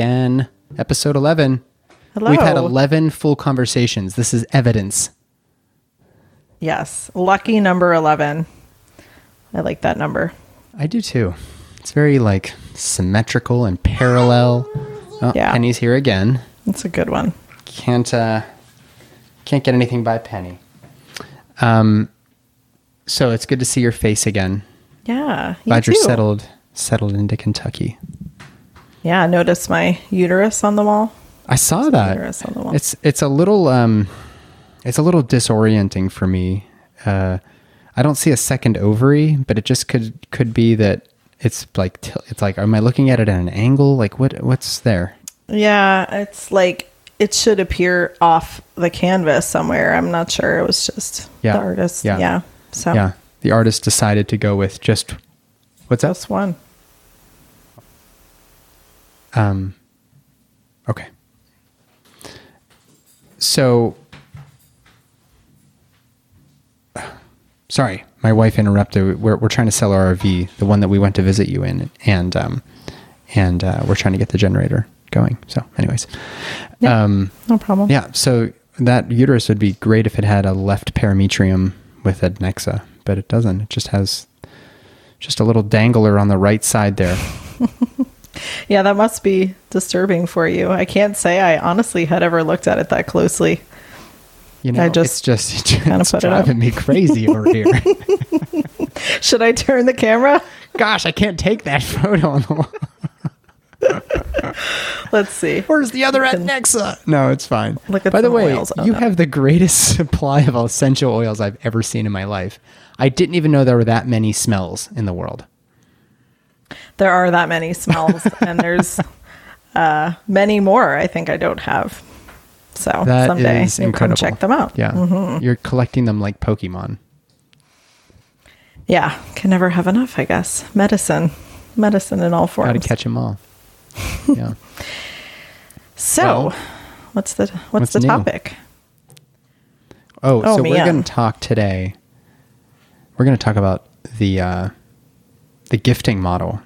Again. Episode 11. Hello. We've had 11 full conversations. This is evidence. Yes. Lucky number 11. I like that number. I do too. It's very like symmetrical and parallel. Oh, Yeah. Penny's here again. That's a good one. Can't uh can't get anything by Penny. Um so it's good to see your face again. Yeah. You Glad you're too. settled settled into Kentucky. Yeah. Notice my uterus on the wall. I saw that. uterus on the wall. It's it's a little um, it's a little disorienting for me. Uh, I don't see a second ovary, but it just could could be that it's like it's like am I looking at it at an angle? Like what what's there? Yeah. It's like it should appear off the canvas somewhere. I'm not sure. It was just Yeah. the artist. Yeah. Yeah. So Yeah, the artist decided to go with just what's that? that's one. Um, okay. So, sorry, my wife interrupted. We're we're trying to sell our RV, the one that we went to visit you in, and um, and uh, we're trying to get the generator going. So, anyways, Yeah. um, No problem. yeah. So that uterus would be great if it had a left parametrium with adnexa, but it doesn't. It just has just a little dangler on the right side there. Yeah. That must be disturbing for you. I can't say I honestly had ever looked at it that closely. You know, I it's just just kinda it's put it driving me crazy over here. Should I turn the camera? Gosh, I can't take that photo on the wall. Let's see. Where's the other adnexa? No, it's fine. Look at By the way, oils. Oh, you no. have the greatest supply of essential oils I've ever seen in my life. I didn't even know there were that many smells in the world. There are that many smells, and there's uh, many more. I think I don't have. So That is someday you'll incredible. come check them out. Yeah, Mm-hmm. you're collecting them like Pokemon. Yeah, can never have enough. I guess medicine, medicine in all Got forms. to catch them all. Yeah. So, Well, what's the what's, what's the new? topic? Oh, Oh, so we're going to talk today. We're going to talk about the uh, the gifting model.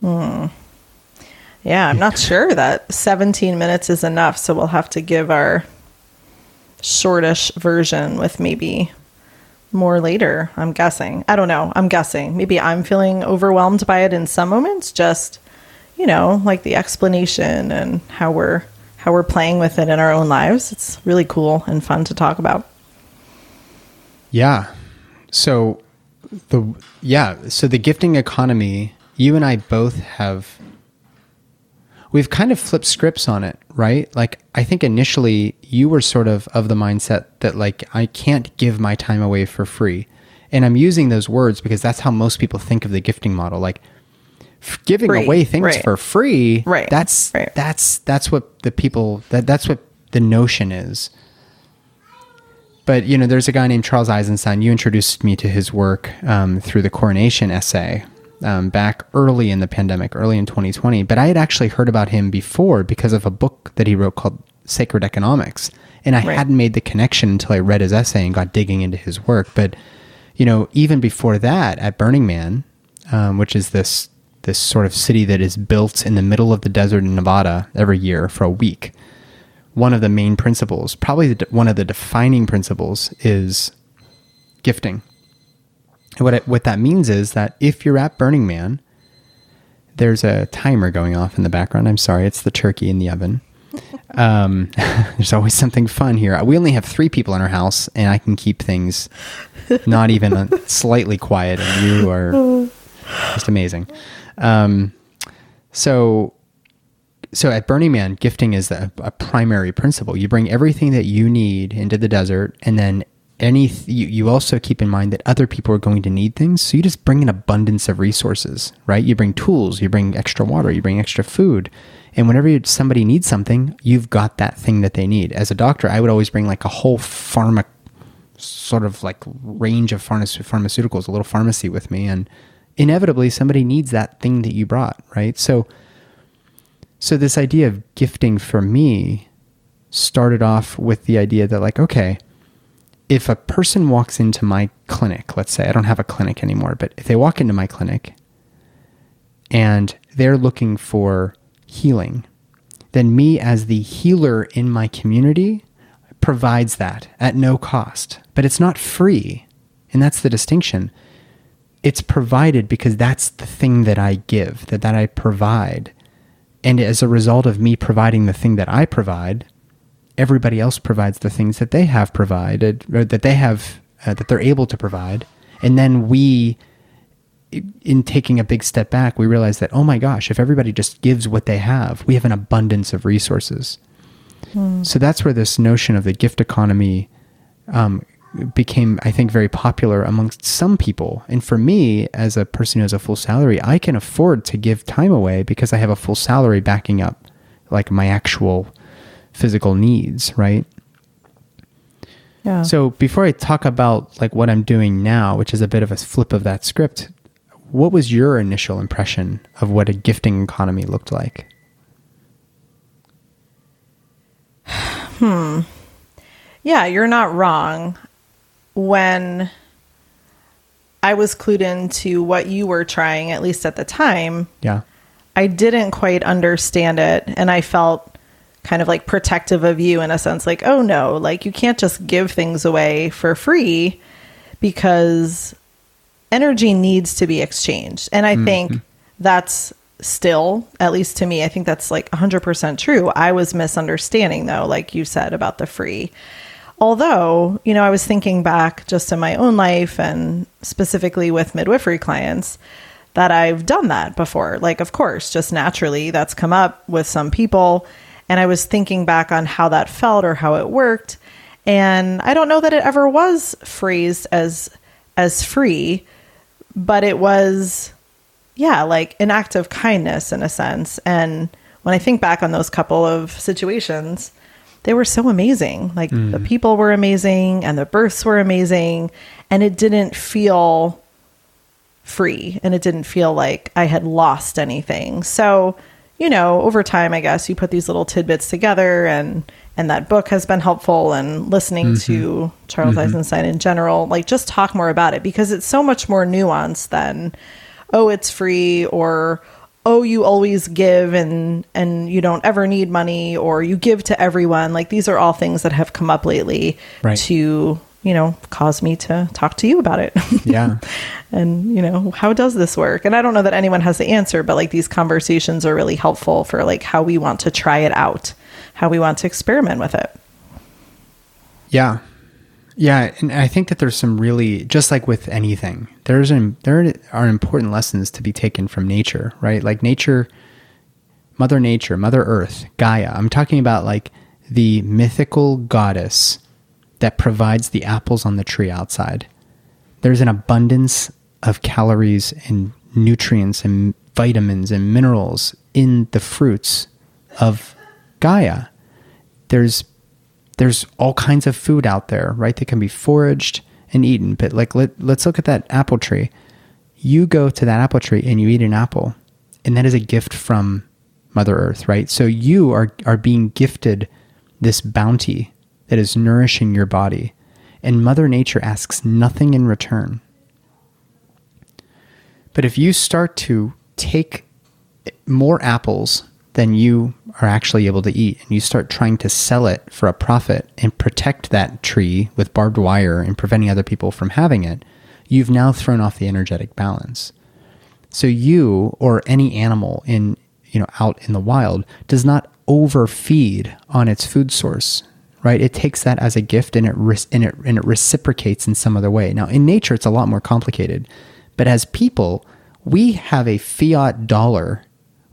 Hmm. Yeah, I'm not sure that 17 minutes is enough, so we'll have to give our shortish version with maybe more later. I'm guessing. I don't know. I'm guessing. Maybe I'm feeling overwhelmed by it in some moments. Just you know, like the explanation and how we're how we're playing with it in our own lives. It's really cool and fun to talk about. Yeah. So the yeah, so the gifting economy, you and I both have we've kind of flipped scripts on it, right? Like I think initially you were sort of of the mindset that like I can't give my time away for free. And I'm using those words because that's how most people think of the gifting model. Like f- giving Free, away things right. for free, Right, That's right. that's that's what the people that that's what the notion is. But you know, there's a guy named Charles Eisenstein. You introduced me to his work um, through the coronation essay um, back early in the pandemic, early in 2020. But I had actually heard about him before because of a book that he wrote called Sacred Economics, and I Right. hadn't made the connection until I read his essay and got digging into his work. But you know, even before that, at Burning Man, um, which is this this sort of city that is built in the middle of the desert in Nevada every year for a week one of the main principles, probably the, one of the defining principles, is gifting. And what it, what that means is that if you're at Burning Man, there's a timer going off in the background. I'm sorry, it's the turkey in the oven. Um, there's always something fun here. We only have three people in our house, and I can keep things not even slightly quiet. And you are just amazing. Um, so so at Burning Man, gifting is a primary principle. You bring everything that you need into the desert, and then any you, you also keep in mind that other people are going to need things. So you just bring an abundance of resources, right? You bring tools, you bring extra water, you bring extra food, and whenever you- somebody needs something, you've got that thing that they need. As a doctor, I would always bring like a whole pharma sort of like range of pharmace- pharmaceuticals, a little pharmacy with me, and inevitably somebody needs that thing that you brought, right? So so this idea of gifting for me started off with the idea that like okay if a person walks into my clinic let's say i don't have a clinic anymore but if they walk into my clinic and they're looking for healing, then me as the healer in my community provides that at no cost. But it's not free. And that's the distinction. It's provided because that's the thing that I give, that, that I provide. And as a result of me providing the thing that I provide, everybody else provides the things that they have provided, or that they have, uh, that they're able to provide. And then we, in taking a big step back, we realize that, oh my gosh, if everybody just gives what they have, we have an abundance of resources. Hmm. So that's where this notion of the gift economy um, became, I think, very popular amongst some people. And for me, as a person who has a full salary, I can afford to give time away because I have a full salary backing up like my actual physical needs, right? Yeah. So before I talk about like what I'm doing now, which is a bit of a flip of that script, what was your initial impression of what a gifting economy looked like? Hmm. Yeah, you're not wrong. When I was clued into what you were trying, at least at the time, yeah, I didn't quite understand it, and I felt kind of like protective of you in a sense, like, oh no, like you can't just give things away for free because energy needs to be exchanged, and I mm-hmm. think that's still, at least to me, I think that's like 100% true. I was misunderstanding, though, like you said about the free. Although, you know, I was thinking back just in my own life and specifically with midwifery clients that I've done that before. Like, of course, just naturally that's come up with some people. And I was thinking back on how that felt or how it worked. And I don't know that it ever was phrased as as free, but it was yeah, like an act of kindness in a sense. And when I think back on those couple of situations, they were so amazing. Like mm. the people were amazing and the births were amazing. And it didn't feel free and it didn't feel like I had lost anything. So, you know, over time, I guess you put these little tidbits together and and that book has been helpful and listening mm-hmm. to Charles mm-hmm. Eisenstein in general, like just talk more about it because it's so much more nuanced than oh, it's free or oh you always give and and you don't ever need money or you give to everyone like these are all things that have come up lately right. to you know cause me to talk to you about it yeah and you know how does this work and i don't know that anyone has the answer but like these conversations are really helpful for like how we want to try it out how we want to experiment with it yeah yeah, and I think that there's some really just like with anything, there's an there are important lessons to be taken from nature, right? Like nature, Mother Nature, Mother Earth, Gaia. I'm talking about like the mythical goddess that provides the apples on the tree outside. There's an abundance of calories and nutrients and vitamins and minerals in the fruits of Gaia. There's there's all kinds of food out there, right? That can be foraged and eaten. But like, let, let's look at that apple tree. You go to that apple tree and you eat an apple, and that is a gift from Mother Earth, right? So you are, are being gifted this bounty that is nourishing your body, and Mother Nature asks nothing in return. But if you start to take more apples than you are actually able to eat. And you start trying to sell it for a profit and protect that tree with barbed wire and preventing other people from having it, you've now thrown off the energetic balance. So you or any animal in you know out in the wild does not overfeed on its food source right it takes that as a gift and it and it and it reciprocates in some other way now in nature it's a lot more complicated but as people we have a fiat dollar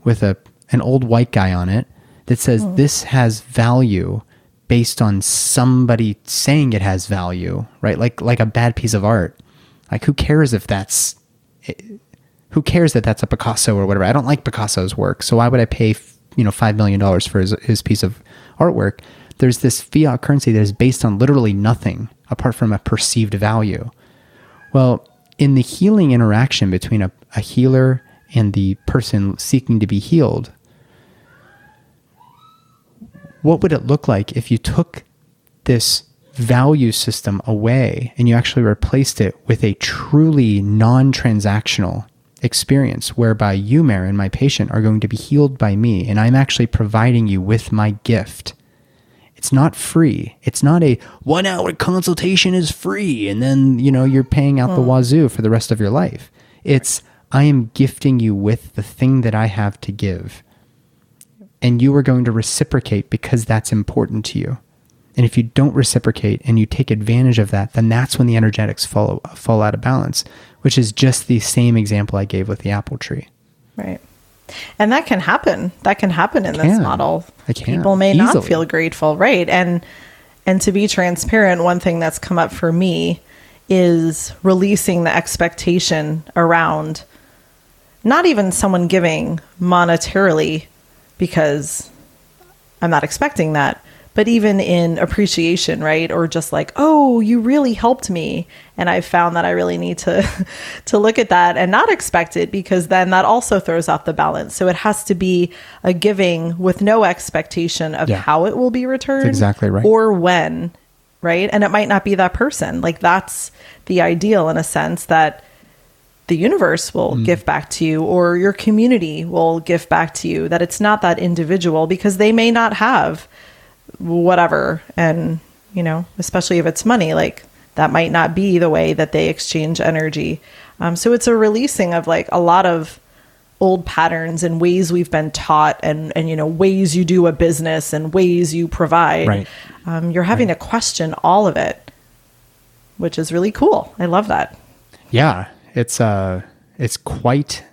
with a an old white guy on it that says oh. this has value based on somebody saying it has value, right? Like like a bad piece of art. Like who cares if that's eh, who cares that that's a Picasso or whatever? I don't like Picasso's work, so why would I pay you know five million dollars for his, his piece of artwork? There's this fiat currency that is based on literally nothing apart from a perceived value. Well, in the healing interaction between a, a healer and the person seeking to be healed, what would it look like if you took this value system away and you actually replaced it with a truly non transactional experience whereby you, Marin, my patient, are going to be healed by me, and I'm actually providing you with my gift. It's not free. It's not a one hour consultation is free, and then, you know, you're paying out the hmm. wazoo for the rest of your life. It's, I am gifting you with the thing that I have to give. And you are going to reciprocate because that's important to you. And if you don't reciprocate and you take advantage of that, then that's when the energetics fall, fall out of balance, which is just the same example I gave with the apple tree. Right. And that can happen. That can happen in this model. Can, People may not feel grateful, right? And and to be transparent, one thing that's come up for me is releasing the expectation around not even someone giving monetarily because I'm not expecting that, but even in appreciation, right? Or just like, "Oh, you really helped me." And I found that I really need to to look at that and not expect it because then that also throws off the balance. So it has to be a giving with no expectation of Yeah. how it will be returned exactly right. or when, right? And it might not be that person. Like that's the ideal in a sense that the universe will Mm. give back to you or your community will give back to you that it's not that individual because they may not have whatever and you know especially if it's money like that might not be the way that they exchange energy. Um, so it's a releasing of like a lot of old patterns and ways we've been taught and and you know ways you do a business and ways you provide. Right. um, you're having to question all of it which is really cool. I love that. Yeah. It's uh it's quite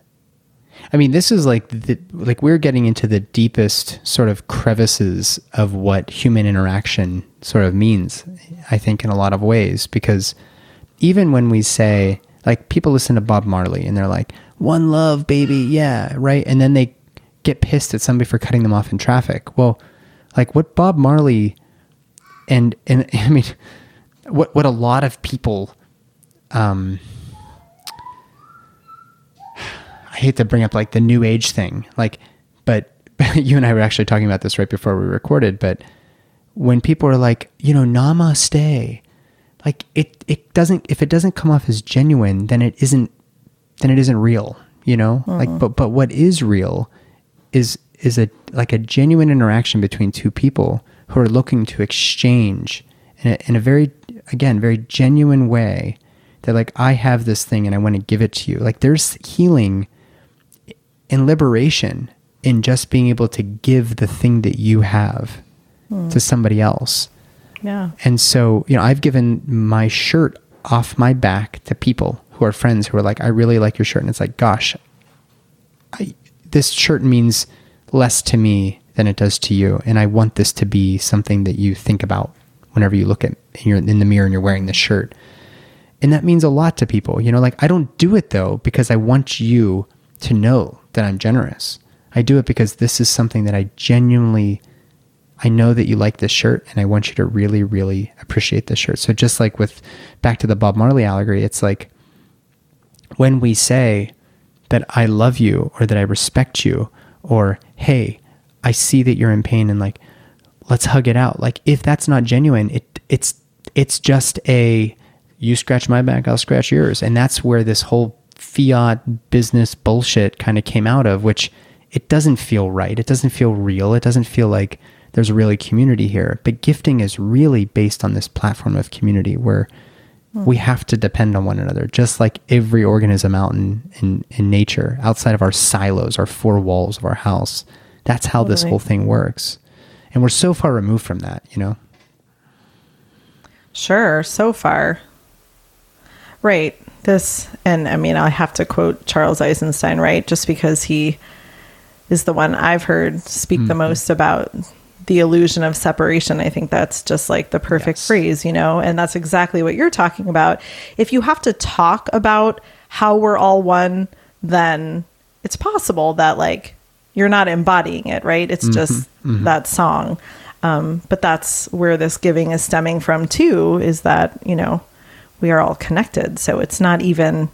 i mean this is like the like we're getting into the deepest sort of crevices of what human interaction sort of means i think in a lot of ways because even when we say like people listen to bob marley and they're like one love baby yeah right? And then they get pissed at somebody for cutting them off in traffic. Well like what bob marley and and i mean what what a lot of people um I hate to bring up like the new age thing, like, but you and I were actually talking about this right before we recorded. But when people are like, you know, namaste, like it, it doesn't, if it doesn't come off as genuine, then it isn't, then it isn't real, you know, mm-hmm. like, but, but what is real is, is a, like a genuine interaction between two people who are looking to exchange in a, in a very, again, very genuine way. They're like, I have this thing and I want to give it to you. Like there's healing and liberation in just being able to give the thing that you have hmm. to somebody else. yeah And so, you know, I've given my shirt off my back to people who are friends who are like, I really like your shirt. And it's like, gosh, I, this shirt means less to me than it does to you. And I want this to be something that you think about whenever you look at you're in the mirror and you're wearing this shirt. And that means a lot to people. You know, like I don't do it though because I want you to know that I'm generous. I do it because this is something that I genuinely I know that you like this shirt and I want you to really, really appreciate this shirt. So just like with back to the Bob Marley allegory, it's like when we say that I love you or that I respect you or hey, I see that you're in pain and like let's hug it out. Like if that's not genuine, it it's it's just a you scratch my back, I'll scratch yours. And that's where this whole fiat business bullshit kind of came out of, which it doesn't feel right. It doesn't feel real. It doesn't feel like there's really community here. But gifting is really based on this platform of community where hmm. we have to depend on one another, just like every organism out in, in, in nature, outside of our silos, our four walls of our house. That's how this whole thing works. And we're so far removed from that, you know? Sure, so far. Right. This, and I mean, I have to quote Charles Eisenstein, right? Just because he is the one I've heard speak the mm-hmm. most about the illusion of separation. I think that's just like the perfect Yes. phrase, you know? And that's exactly what you're talking about. If you have to talk about how we're all one, then it's possible that like you're not embodying it, right? It's mm-hmm. just mm-hmm. that song. Um, but that's where this giving is stemming from too, is that, you know, we are all connected. So it's not even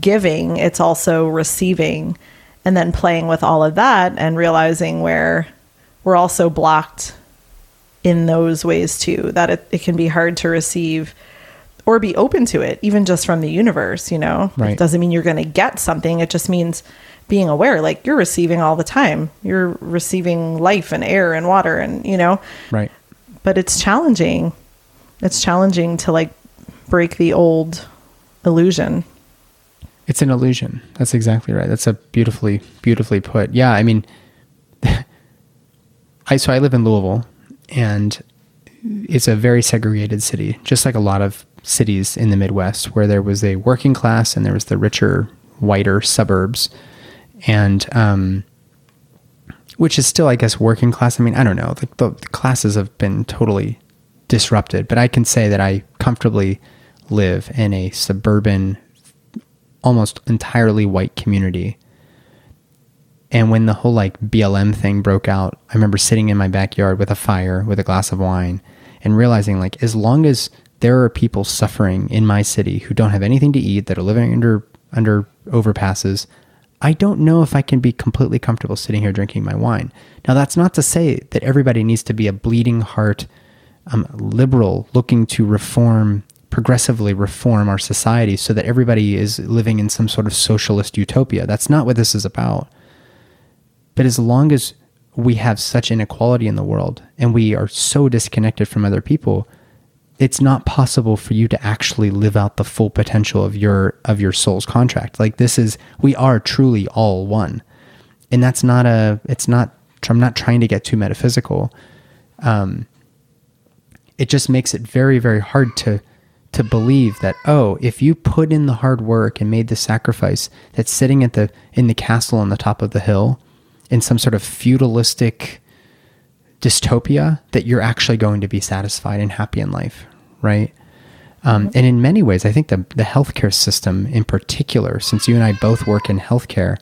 giving, it's also receiving and then playing with all of that and realizing where we're also blocked in those ways too, that it, it can be hard to receive or be open to it, even just from the universe, you know? Right. It doesn't mean you're going to get something. It just means being aware. Like you're receiving all the time. You're receiving life and air and water and, you know? Right. But it's challenging. It's challenging to like break the old illusion. It's an illusion. That's exactly right. That's a beautifully, beautifully put. Yeah, I mean, I so I live in Louisville, and it's a very segregated city, just like a lot of cities in the Midwest, where there was a working class and there was the richer, whiter suburbs, and um, which is still, I guess, working class. I mean, I don't know. The, the classes have been totally disrupted, but I can say that I comfortably live in a suburban, almost entirely white community. And when the whole like BLM thing broke out, I remember sitting in my backyard with a fire with a glass of wine and realizing like as long as there are people suffering in my city who don't have anything to eat that are living under under overpasses, I don't know if I can be completely comfortable sitting here drinking my wine. Now that's not to say that everybody needs to be a bleeding heart um, liberal looking to reform progressively reform our society so that everybody is living in some sort of socialist utopia. That's not what this is about. But as long as we have such inequality in the world and we are so disconnected from other people, it's not possible for you to actually live out the full potential of your of your soul's contract. Like this is we are truly all one. And that's not a it's not I'm not trying to get too metaphysical. Um it just makes it very very hard to to believe that oh if you put in the hard work and made the sacrifice that sitting at the in the castle on the top of the hill in some sort of feudalistic dystopia that you're actually going to be satisfied and happy in life right? Um, and in many ways i think the, the healthcare system in particular since you and i both work in healthcare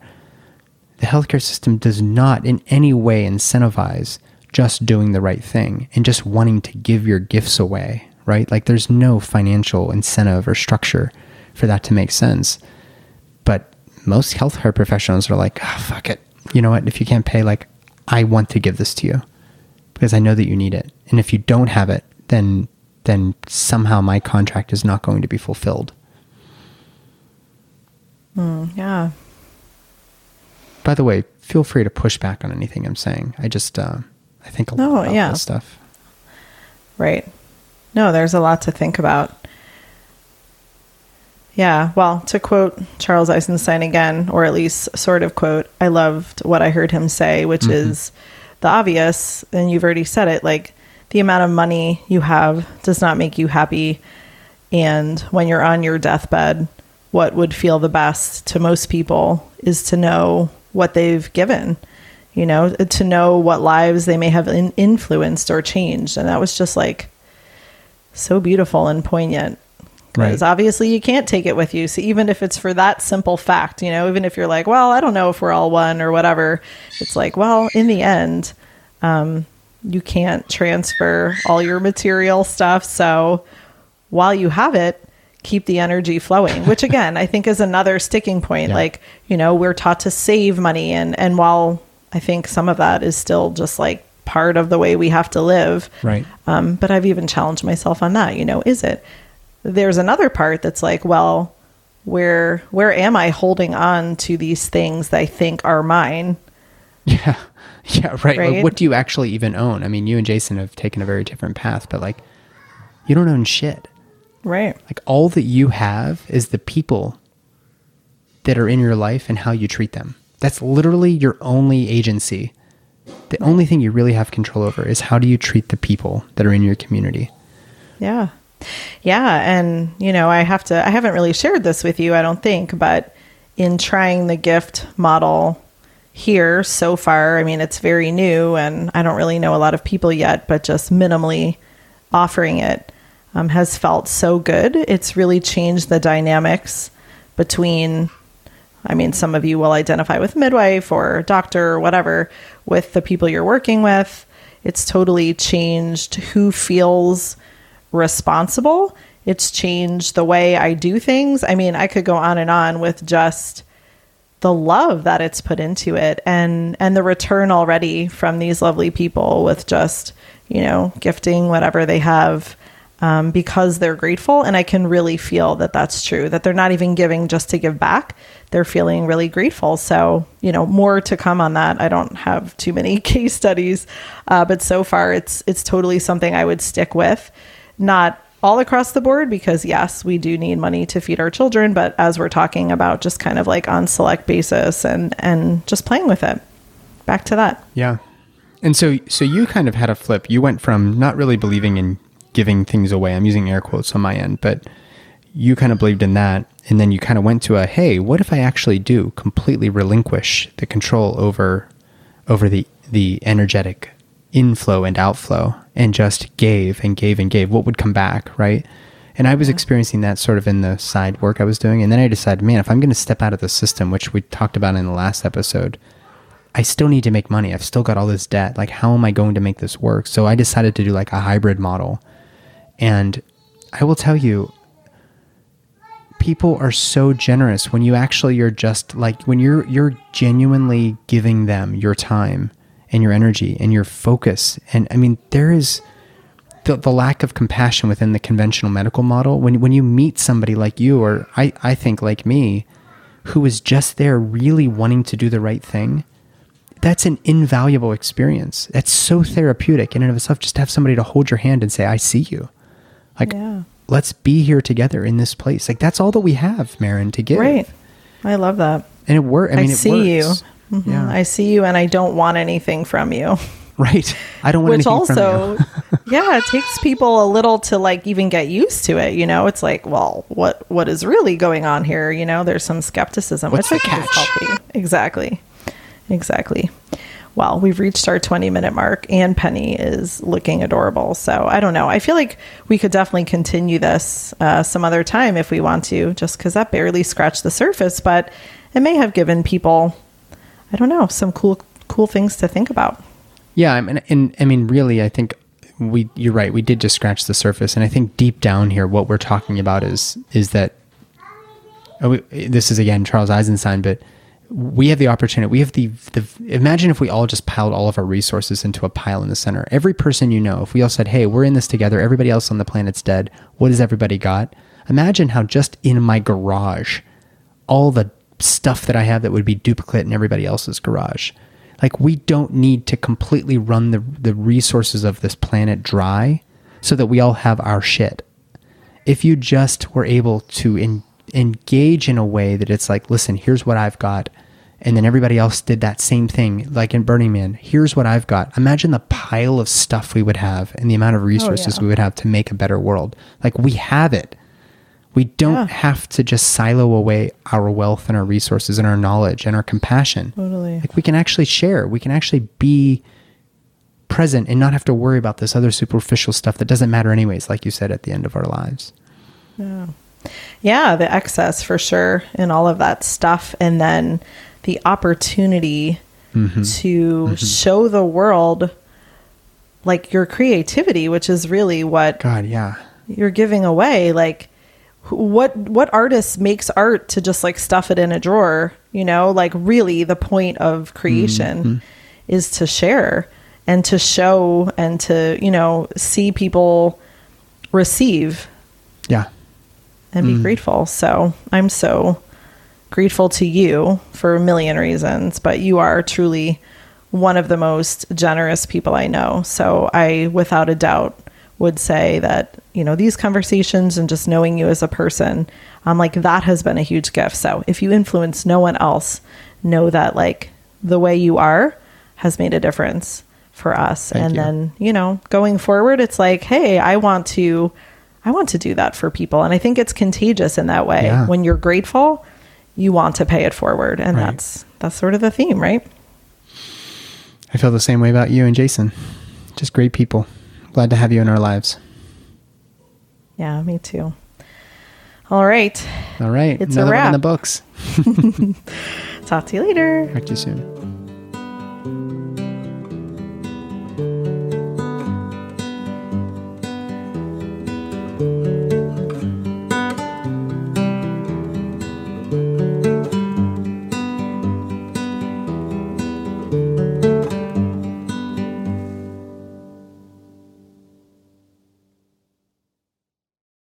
the healthcare system does not in any way incentivize just doing the right thing and just wanting to give your gifts away right? Like there's no financial incentive or structure for that to make sense. But most healthcare professionals are like, oh, fuck it. You know what? If you can't pay, like, I want to give this to you because I know that you need it. And if you don't have it, then then somehow my contract is not going to be fulfilled. Mm, yeah. By the way, feel free to push back on anything I'm saying. I just, uh, I think a lot No, about yeah. this stuff. Right. No, there's a lot to think about. Yeah, well, to quote Charles Eisenstein again, or at least sort of quote, I loved what I heard him say, which mm-hmm. is the obvious, and you've already said it like the amount of money you have does not make you happy. And when you're on your deathbed, what would feel the best to most people is to know what they've given, you know, to know what lives they may have in- influenced or changed. And that was just like so beautiful and poignant. Because Right. obviously you can't take it with you. So even if it's for that simple fact, you know, even if you're like, well, I don't know if we're all one or whatever, it's like, well, in the end, um, you can't transfer all your material stuff. So while you have it, keep the energy flowing, which again, I think is another sticking point. Yeah. Like, you know, we're taught to save money. And, and while I think some of that is still just like part of the way we have to live, Right. um, but I've even challenged myself on that. You know, is it? There's another part that's like, well, where where am I holding on to these things that I think are mine? Yeah. Yeah, right. Like, Right? what do you actually even own? I mean, you and Jason have taken a very different path, but like, you don't own shit. Right. Like, all that you have is the people that are in your life and how you treat them. That's literally your only agency. The only thing you really have control over is how do you treat the people that are in your community. Yeah. Yeah. And, you know, I have to, I haven't really shared this with you, I don't think, but in trying the gift model here so far, I mean, it's very new and I don't really know a lot of people yet, but just minimally offering it um, has felt so good. It's really changed the dynamics between, I mean, some of you will identify with midwife or doctor or whatever with the people you're working with. It's totally changed who feels responsible. It's changed the way I do things. I mean, I could go on and on with just the love that it's put into it and and the return already from these lovely people with just, you know, gifting whatever they have um, because they're grateful. And I can really feel that that's true, that they're not even giving just to give back. They're feeling really grateful. So, you know, more to come on that. I don't have too many case studies, uh, but so far it's, it's totally something I would stick with. Not all across the board because yes, we do need money to feed our children, but as we're talking about just kind of like on select basis and and just playing with it. Back to that. Yeah. And so so you kind of had a flip. You went from not really believing in giving things away. I'm using air quotes on my end, but you kind of believed in that and then you kind of went to a hey, what if I actually do completely relinquish the control over over the the energetic inflow and outflow and just gave and gave and gave, what would come back, right? And I was experiencing that sort of in the side work I was doing. And then I decided, man, if I'm going to step out of the system, which we talked about in the last episode, I still need to make money. I've still got all this debt. Like, how am I going to make this work? So I decided to do like a hybrid model. And I will tell you, people are so generous when you actually are just like when you're you're genuinely giving them your time and your energy and your focus. And I mean, there is the, the lack of compassion within the conventional medical model. When, when you meet somebody like you, or I, I think like me, who is just there really wanting to do the right thing, that's an invaluable experience. That's so therapeutic in and of itself. Just to have somebody to hold your hand and say, I see you. Like, yeah. Let's be here together in this place. Like, that's all that we have, Marin, to give. Right. I love that. And it works. I mean, I see you. Mm-hmm. Yeah. I see you and I don't want anything from you. Right. I don't want anything from you. Which also, yeah, it takes people a little to like even get used to it. You know, it's like, well, what what is really going on here? You know, there's some skepticism, What's which I catch? healthy. Exactly. Exactly. Well, we've reached our 20 minute mark and Penny is looking adorable. So I don't know. I feel like we could definitely continue this uh, some other time if we want to, just because that barely scratched the surface, but it may have given people I don't know, some cool cool things to think about. Yeah, I mean, and I mean, really, I think we you're right. We did just scratch the surface, and I think deep down here, what we're talking about is is that oh, this is again Charles Eisenstein, but we have the opportunity. We have the the imagine if we all just piled all of our resources into a pile in the center. Every person you know, if we all said, "Hey, we're in this together. Everybody else on the planet's dead. What has everybody got?" Imagine how just in my garage, all the stuff that I have that would be duplicate in everybody else's garage. Like we don't need to completely run the the resources of this planet dry so that we all have our shit. If you just were able to in, engage in a way that it's like, listen, here's what I've got, and then everybody else did that same thing, like in Burning Man. Here's what I've got. Imagine the pile of stuff we would have and the amount of oh, resources oh, yeah. we would have to make a better world. Like we have it. We don't yeah. have to just silo away our wealth and our resources and our knowledge and our compassion. Totally. Like we can actually share. We can actually be present and not have to worry about this other superficial stuff that doesn't matter anyways, like you said at the end of our lives. Yeah. Yeah, the excess for sure and all of that stuff and then the opportunity mm-hmm. to mm-hmm. show the world like your creativity, which is really what God, yeah. You're giving away like what what artist makes art to just like stuff it in a drawer you know like really the point of creation mm-hmm. is to share and to show and to you know see people receive yeah and be mm. grateful so i'm so grateful to you for a million reasons but you are truly one of the most generous people i know so i without a doubt would say that you know these conversations and just knowing you as a person um, like that has been a huge gift so if you influence no one else know that like the way you are has made a difference for us Thank and you. then you know going forward it's like hey i want to i want to do that for people and i think it's contagious in that way yeah. when you're grateful you want to pay it forward and right. that's that's sort of the theme right i feel the same way about you and jason just great people glad to have you in our lives yeah, me too. All right. All right. It's Another a wrap. in the books. Talk to you later. Talk to you soon.